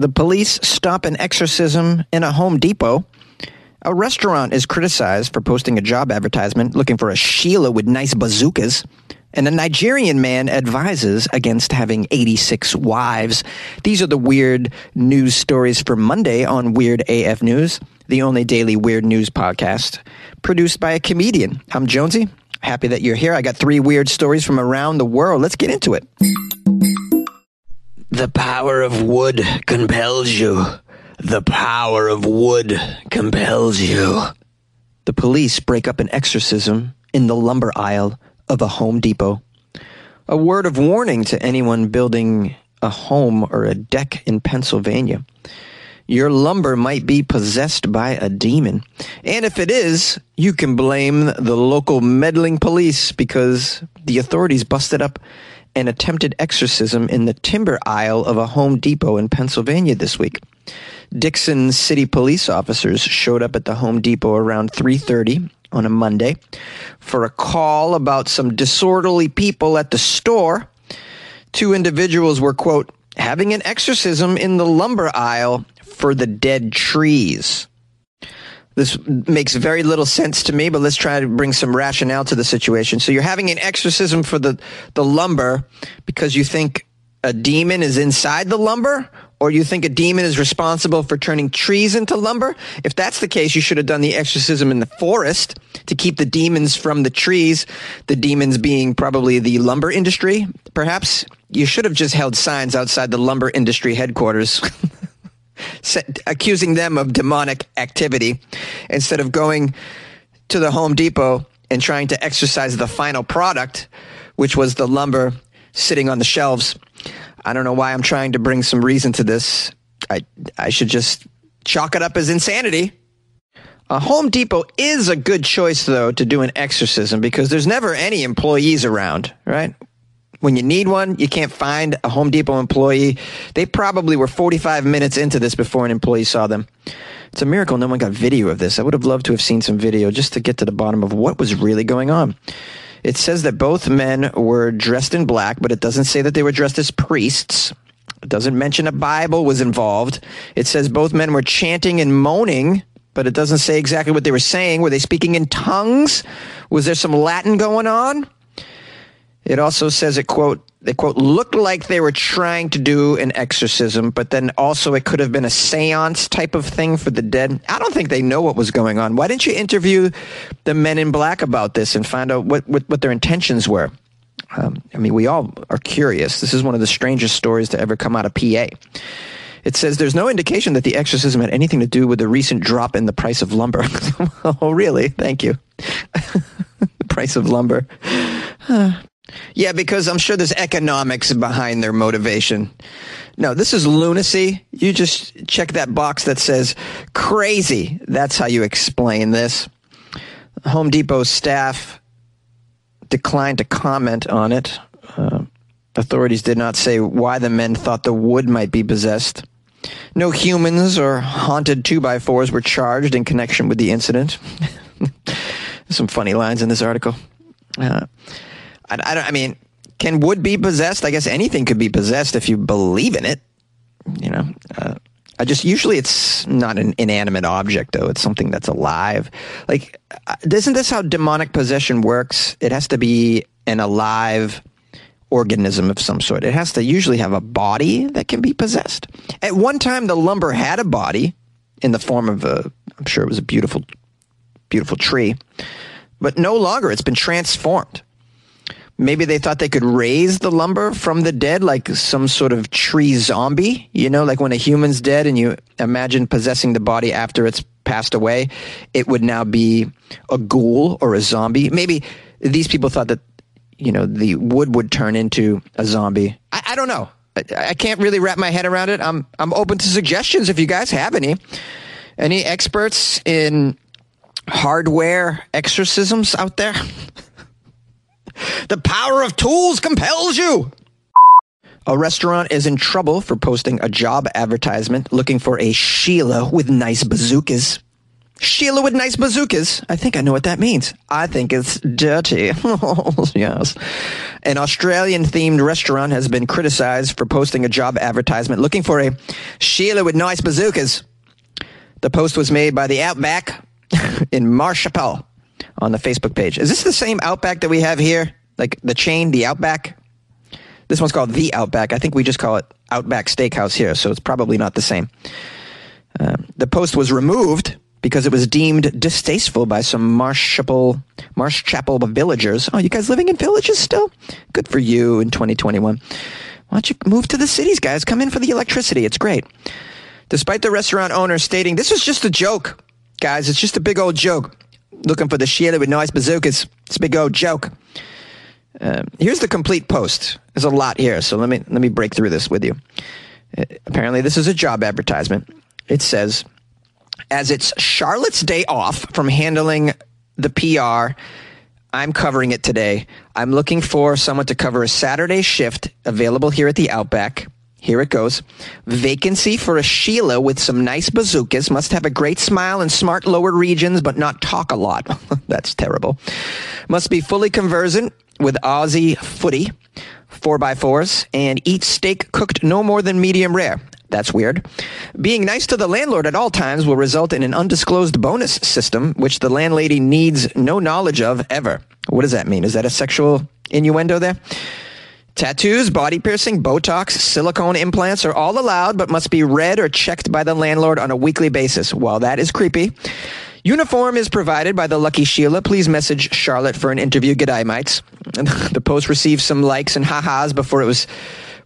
The police stop an exorcism in a Home Depot. A restaurant is criticized for posting a job advertisement looking for a Sheila with nice bazookas. And a Nigerian man advises against having 86 wives. These are the weird news stories for Monday on Weird AF News, the only daily weird news podcast produced by a comedian. I'm Jonesy. Happy that you're here. I got three weird stories from around the world. Let's get into it. The power of wood compels you. The power of wood compels you. The police break up an exorcism in the lumber aisle of a Home Depot. A word of warning to anyone building a home or a deck in Pennsylvania. Your lumber might be possessed by a demon. And if it is, you can blame the local meddling police because the authorities busted up an attempted exorcism in the timber aisle of a Home Depot in Pennsylvania this week. Dickson City police officers showed up at the Home Depot around 3:30 on a Monday for a call about some disorderly people at the store. Two individuals were quote having an exorcism in the lumber aisle for the dead trees. This makes very little sense to me, but let's try to bring some rationale to the situation. So you're having an exorcism for the, the lumber because you think a demon is inside the lumber or you think a demon is responsible for turning trees into lumber. If that's the case, you should have done the exorcism in the forest to keep the demons from the trees, the demons being probably the lumber industry, perhaps. You should have just held signs outside the lumber industry headquarters. accusing them of demonic activity instead of going to the Home Depot and trying to exercise the final product, which was the lumber sitting on the shelves. I don't know why I'm trying to bring some reason to this. I, I should just chalk it up as insanity. A Home Depot is a good choice, though, to do an exorcism because there's never any employees around, right? When you need one, you can't find a Home Depot employee. They probably were 45 minutes into this before an employee saw them. It's a miracle no one got video of this. I would have loved to have seen some video just to get to the bottom of what was really going on. It says that both men were dressed in black, but it doesn't say that they were dressed as priests. It doesn't mention a Bible was involved. It says both men were chanting and moaning, but it doesn't say exactly what they were saying. Were they speaking in tongues? Was there some Latin going on? It also says it quote they quote looked like they were trying to do an exorcism, but then also it could have been a séance type of thing for the dead. I don't think they know what was going on. Why didn't you interview the men in black about this and find out what what, what their intentions were? Um, I mean, we all are curious. This is one of the strangest stories to ever come out of PA. It says there's no indication that the exorcism had anything to do with the recent drop in the price of lumber. oh, really? Thank you. the price of lumber. Yeah, because I'm sure there's economics behind their motivation. No, this is lunacy. You just check that box that says crazy. That's how you explain this. Home Depot staff declined to comment on it. Uh, authorities did not say why the men thought the wood might be possessed. No humans or haunted 2x4s were charged in connection with the incident. Some funny lines in this article. Uh, I, I, don't. I mean, can wood be possessed? I guess anything could be possessed if you believe in it. You know, uh, I just usually it's not an inanimate object though. It's something that's alive. Like, uh, isn't this how demonic possession works? It has to be an alive organism of some sort. It has to usually have a body that can be possessed. At one time, the lumber had a body in the form of a. I'm sure it was a beautiful, beautiful tree, but no longer. It's been transformed maybe they thought they could raise the lumber from the dead like some sort of tree zombie you know like when a human's dead and you imagine possessing the body after it's passed away it would now be a ghoul or a zombie. Maybe these people thought that you know the wood would turn into a zombie. I, I don't know. I, I can't really wrap my head around it. I'm i'm open to suggestions if you guys have any. Any experts in hardware exorcisms out there The power of tools compels you. A restaurant is in trouble for posting a job advertisement looking for a Sheila with nice bazookas. Sheila with nice bazookas. I think I know what that means. I think it's dirty. yes. An Australian themed restaurant has been criticized for posting a job advertisement looking for a Sheila with nice bazookas. The post was made by the Outback in Marshall on the Facebook page. Is this the same Outback that we have here? Like the chain, the Outback? This one's called the Outback. I think we just call it Outback Steakhouse here, so it's probably not the same. Uh, the post was removed because it was deemed distasteful by some Marshall, Marsh Chapel villagers. Oh, you guys living in villages still? Good for you in 2021. Why don't you move to the cities, guys? Come in for the electricity. It's great. Despite the restaurant owner stating, this was just a joke, guys. It's just a big old joke. Looking for the Sheila with nice bazookas. It's a big old joke. Um, here's the complete post. There's a lot here, so let me let me break through this with you. Uh, apparently, this is a job advertisement. It says as it's Charlotte's day off from handling the PR, I'm covering it today. I'm looking for someone to cover a Saturday shift available here at the Outback. Here it goes. Vacancy for a Sheila with some nice bazookas. Must have a great smile and smart lower regions, but not talk a lot. That's terrible. Must be fully conversant with Aussie footy, 4x4s, and eat steak cooked no more than medium rare. That's weird. Being nice to the landlord at all times will result in an undisclosed bonus system, which the landlady needs no knowledge of ever. What does that mean? Is that a sexual innuendo there? Tattoos, body piercing, Botox, silicone implants are all allowed, but must be read or checked by the landlord on a weekly basis. While that is creepy, uniform is provided by the Lucky Sheila. Please message Charlotte for an interview. G'day, mates. The post received some likes and ha-has before it was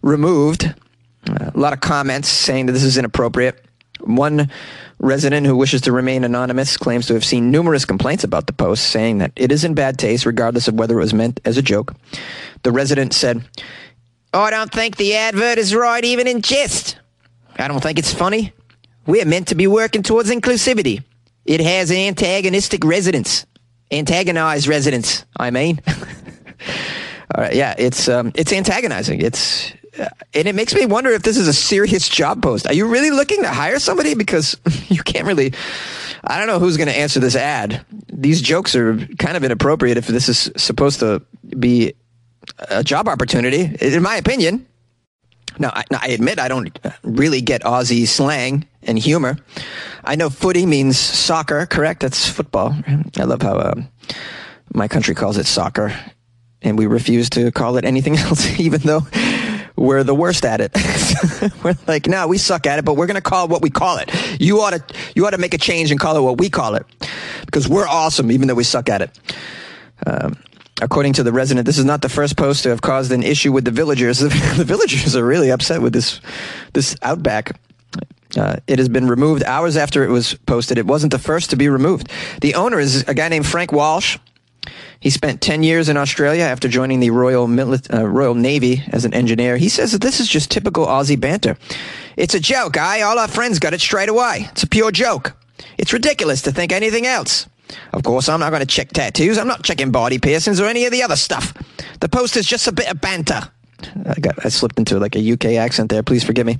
removed. A lot of comments saying that this is inappropriate. One resident who wishes to remain anonymous claims to have seen numerous complaints about the post, saying that it is in bad taste, regardless of whether it was meant as a joke. The resident said, oh, I don't think the advert is right, even in jest. I don't think it's funny. We're meant to be working towards inclusivity. It has antagonistic residents. Antagonized residents, I mean. All right, yeah, it's um, it's antagonizing. It's and it makes me wonder if this is a serious job post. Are you really looking to hire somebody? Because you can't really. I don't know who's going to answer this ad. These jokes are kind of inappropriate if this is supposed to be a job opportunity, in my opinion. Now, I, I admit I don't really get Aussie slang and humor. I know footy means soccer, correct? That's football. I love how uh, my country calls it soccer, and we refuse to call it anything else, even though we're the worst at it. we're like, no, we suck at it, but we're to call it what we call it. You ought to, you ought to make a change and call it what we call it because we're awesome, even though we suck at it. Um, according to the resident, this is not the first post to have caused an issue with the villagers. The, the villagers are really upset with this, this outback. Uh, it has been removed hours after it was posted. It wasn't the first to be removed. The owner is a guy named Frank Walsh. He spent 10 years in Australia after joining the Royal, Mili- uh, Royal Navy as an engineer. He says that this is just typical Aussie banter. It's a joke, I. All our friends got it straight away. It's a pure joke. It's ridiculous to think anything else. Of course, I'm not going to check tattoos. I'm not checking body piercings or any of the other stuff. The post is just a bit of banter. I, got, I slipped into like a UK accent there. Please forgive me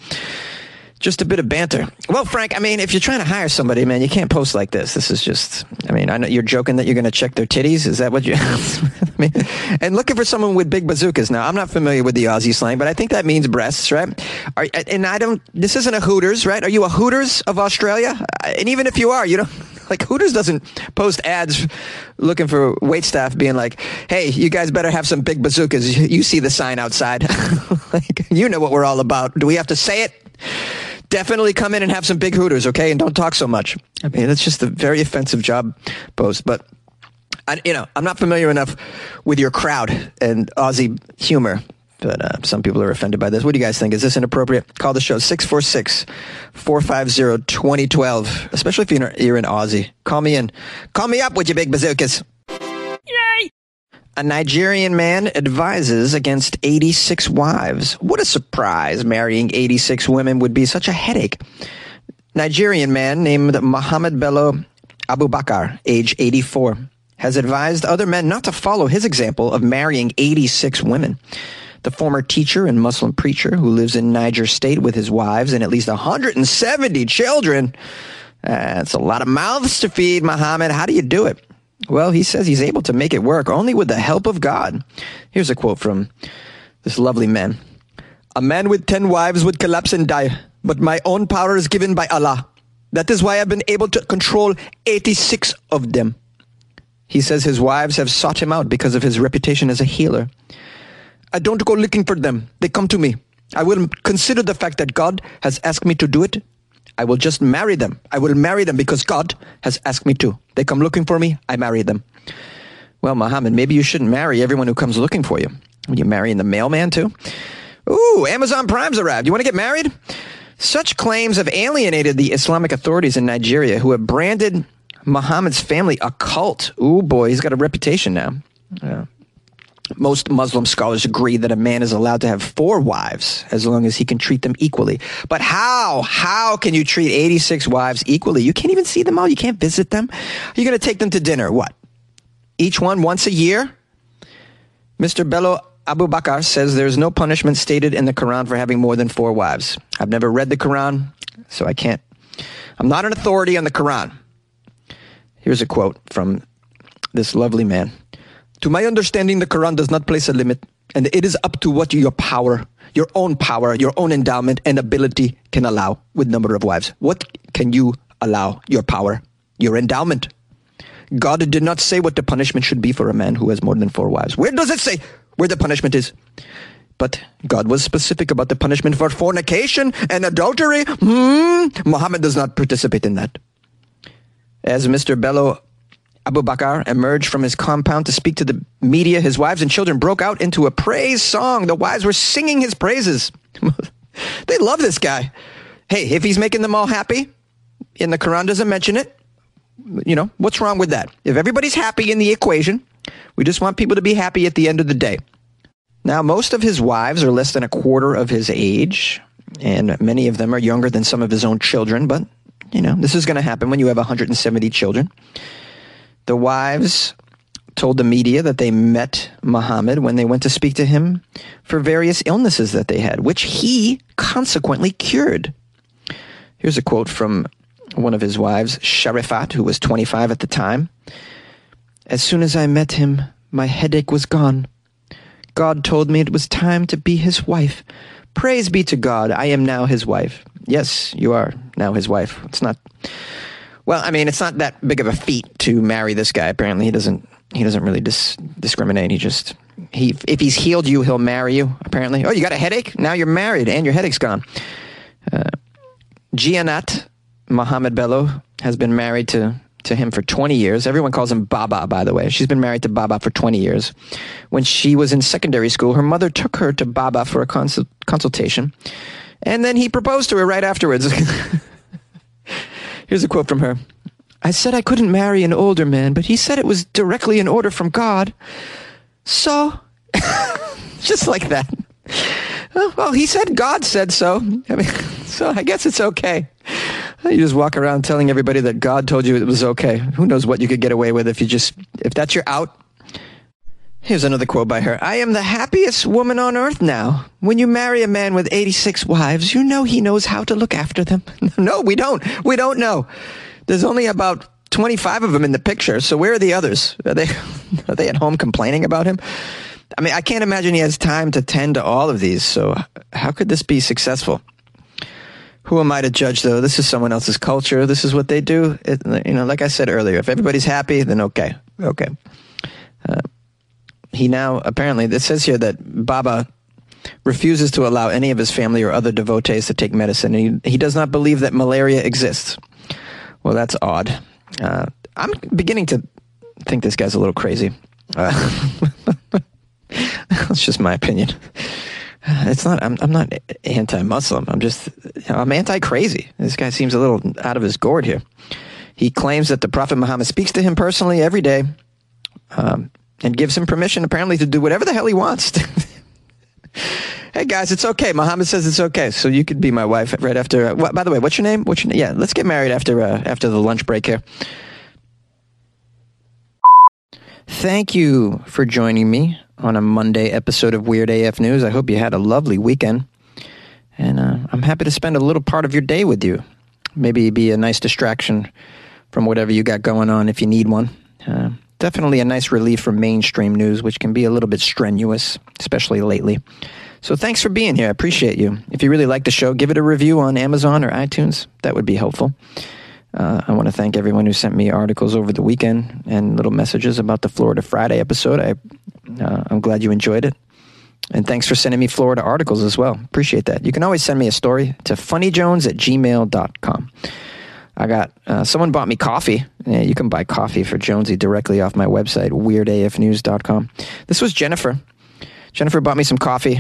just a bit of banter. Well, Frank, I mean, if you're trying to hire somebody, man, you can't post like this. This is just, I mean, I know you're joking that you're going to check their titties. Is that what you, I mean, and looking for someone with big bazookas. Now, I'm not familiar with the Aussie slang, but I think that means breasts, right? Are, and I don't, this isn't a Hooters, right? Are you a Hooters of Australia? And even if you are, you don't, like Hooters doesn't post ads looking for wait staff being like, "Hey, you guys better have some big bazookas." You see the sign outside. like, you know what we're all about. Do we have to say it? Definitely come in and have some big hooters, okay? And don't talk so much. I mean, that's just a very offensive job post. But, I, you know, I'm not familiar enough with your crowd and Aussie humor. But uh, some people are offended by this. What do you guys think? Is this inappropriate? Call the show 646 450 2012, especially if you're, you're in Aussie. Call me in. Call me up with your big bazookas. A Nigerian man advises against 86 wives. What a surprise. Marrying 86 women would be such a headache. Nigerian man named Muhammad Bello Abubakar, age 84, has advised other men not to follow his example of marrying 86 women. The former teacher and Muslim preacher who lives in Niger State with his wives and at least 170 children That's a lot of mouths to feed, Muhammad. How do you do it? Well, he says he's able to make it work only with the help of God. Here's a quote from this lovely man. A man with 10 wives would collapse and die, but my own power is given by Allah. That is why I've been able to control 86 of them. He says his wives have sought him out because of his reputation as a healer. I don't go looking for them. They come to me. I will consider the fact that God has asked me to do it. I will just marry them. I will marry them because God has asked me to. They come looking for me. I marry them. Well, Muhammad, maybe you shouldn't marry everyone who comes looking for you. Are you marrying the mailman too? Ooh, Amazon Prime's arrived. You want to get married? Such claims have alienated the Islamic authorities in Nigeria who have branded Muhammad's family a cult. Ooh, boy, he's got a reputation now. Yeah. Most Muslim scholars agree that a man is allowed to have four wives as long as he can treat them equally. But how? How can you treat 86 wives equally? You can't even see them all. You can't visit them. You're going to take them to dinner. What? Each one once a year? Mr. Bello Abubakar says there's no punishment stated in the Quran for having more than four wives. I've never read the Quran, so I can't. I'm not an authority on the Quran. Here's a quote from this lovely man. To my understanding, the Quran does not place a limit, and it is up to what your power, your own power, your own endowment and ability can allow with number of wives. What can you allow your power, your endowment? God did not say what the punishment should be for a man who has more than four wives. Where does it say where the punishment is? But God was specific about the punishment for fornication and adultery. Hmm? Muhammad does not participate in that. As Mr. Bello Abubakar emerged from his compound to speak to the media, his wives and children broke out into a praise song. The wives were singing his praises. they love this guy. Hey, if he's making them all happy, and the Quran doesn't mention it, you know, what's wrong with that? If everybody's happy in the equation, we just want people to be happy at the end of the day. Now, most of his wives are less than a quarter of his age, and many of them are younger than some of his own children, but, you know, this is going to happen when you have 170 children. The wives told the media that they met Muhammad when they went to speak to him for various illnesses that they had, which he consequently cured. Here's a quote from one of his wives, Sharifat, who was 25 at the time. As soon as I met him, my headache was gone. God told me it was time to be his wife. Praise be to God, I am now his wife. Yes, you are now his wife. It's not well, I mean, it's not that big of a feat to marry this guy. Apparently, he doesn't he doesn't really dis- discriminate. He just he if he's healed you, he'll marry you. Apparently, oh, you got a headache? Now you're married and your headache's gone. Uh, Gianat Mohammed Bello has been married to to him for 20 years. Everyone calls him Baba, by the way. She's been married to Baba for 20 years. When she was in secondary school, her mother took her to Baba for a consult- consultation, and then he proposed to her right afterwards. Here's a quote from her. I said I couldn't marry an older man, but he said it was directly an order from God. So, just like that. Well, he said God said so. I mean, so I guess it's okay. You just walk around telling everybody that God told you it was okay. Who knows what you could get away with if you just, if that's your out. Here's another quote by her. I am the happiest woman on earth now. When you marry a man with 86 wives, you know he knows how to look after them. no, we don't. We don't know. There's only about 25 of them in the picture. So where are the others? Are they, are they at home complaining about him? I mean, I can't imagine he has time to tend to all of these. So how could this be successful? Who am I to judge, though? This is someone else's culture. This is what they do. It, you know, like I said earlier, if everybody's happy, then okay, okay. Uh, he now apparently it says here that Baba refuses to allow any of his family or other devotees to take medicine. And he, he does not believe that malaria exists. Well, that's odd. Uh, I'm beginning to think this guy's a little crazy. Uh, that's just my opinion. It's not. I'm, I'm not anti-Muslim. I'm just. I'm anti-crazy. This guy seems a little out of his gourd here. He claims that the Prophet Muhammad speaks to him personally every day. Um, and gives him permission apparently to do whatever the hell he wants. hey guys, it's okay. Muhammad says it's okay, so you could be my wife right after. Uh, by the way, what's your name? What's your name? Yeah, let's get married after uh, after the lunch break here. Thank you for joining me on a Monday episode of Weird AF News. I hope you had a lovely weekend, and uh, I'm happy to spend a little part of your day with you. maybe be a nice distraction from whatever you got going on if you need one. Definitely a nice relief from mainstream news, which can be a little bit strenuous, especially lately. So thanks for being here. I appreciate you. If you really like the show, give it a review on Amazon or iTunes. That would be helpful. Uh, I want to thank everyone who sent me articles over the weekend and little messages about the Florida Friday episode. I, uh, I'm glad you enjoyed it. And thanks for sending me Florida articles as well. Appreciate that. You can always send me a story to funnyjones at gmail.com. I got uh, someone bought me coffee. Yeah, you can buy coffee for Jonesy directly off my website, weirdafnews.com. This was Jennifer. Jennifer bought me some coffee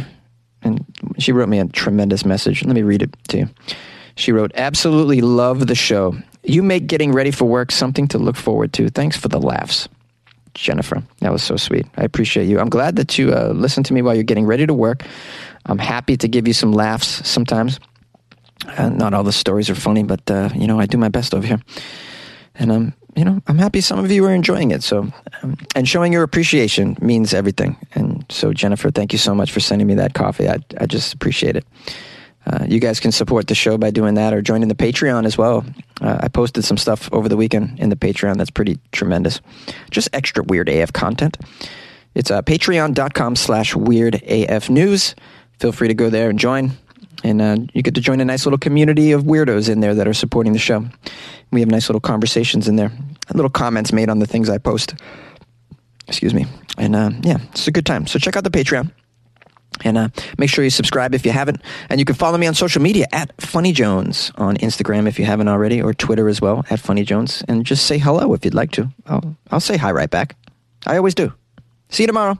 and she wrote me a tremendous message. Let me read it to you. She wrote, Absolutely love the show. You make getting ready for work something to look forward to. Thanks for the laughs. Jennifer, that was so sweet. I appreciate you. I'm glad that you uh, listen to me while you're getting ready to work. I'm happy to give you some laughs sometimes. Uh, not all the stories are funny, but uh, you know I do my best over here, and I'm you know, I'm happy some of you are enjoying it. So, um, and showing your appreciation means everything. And so, Jennifer, thank you so much for sending me that coffee. I, I just appreciate it. Uh, you guys can support the show by doing that or joining the Patreon as well. Uh, I posted some stuff over the weekend in the Patreon that's pretty tremendous. Just extra weird AF content. It's uh, patreon.com slash weird AF news. Feel free to go there and join. And uh, you get to join a nice little community of weirdos in there that are supporting the show. We have nice little conversations in there, little comments made on the things I post. Excuse me. And uh, yeah, it's a good time. So check out the Patreon. And uh, make sure you subscribe if you haven't. And you can follow me on social media at Funny Jones on Instagram if you haven't already, or Twitter as well at Funny Jones. And just say hello if you'd like to. I'll, I'll say hi right back. I always do. See you tomorrow.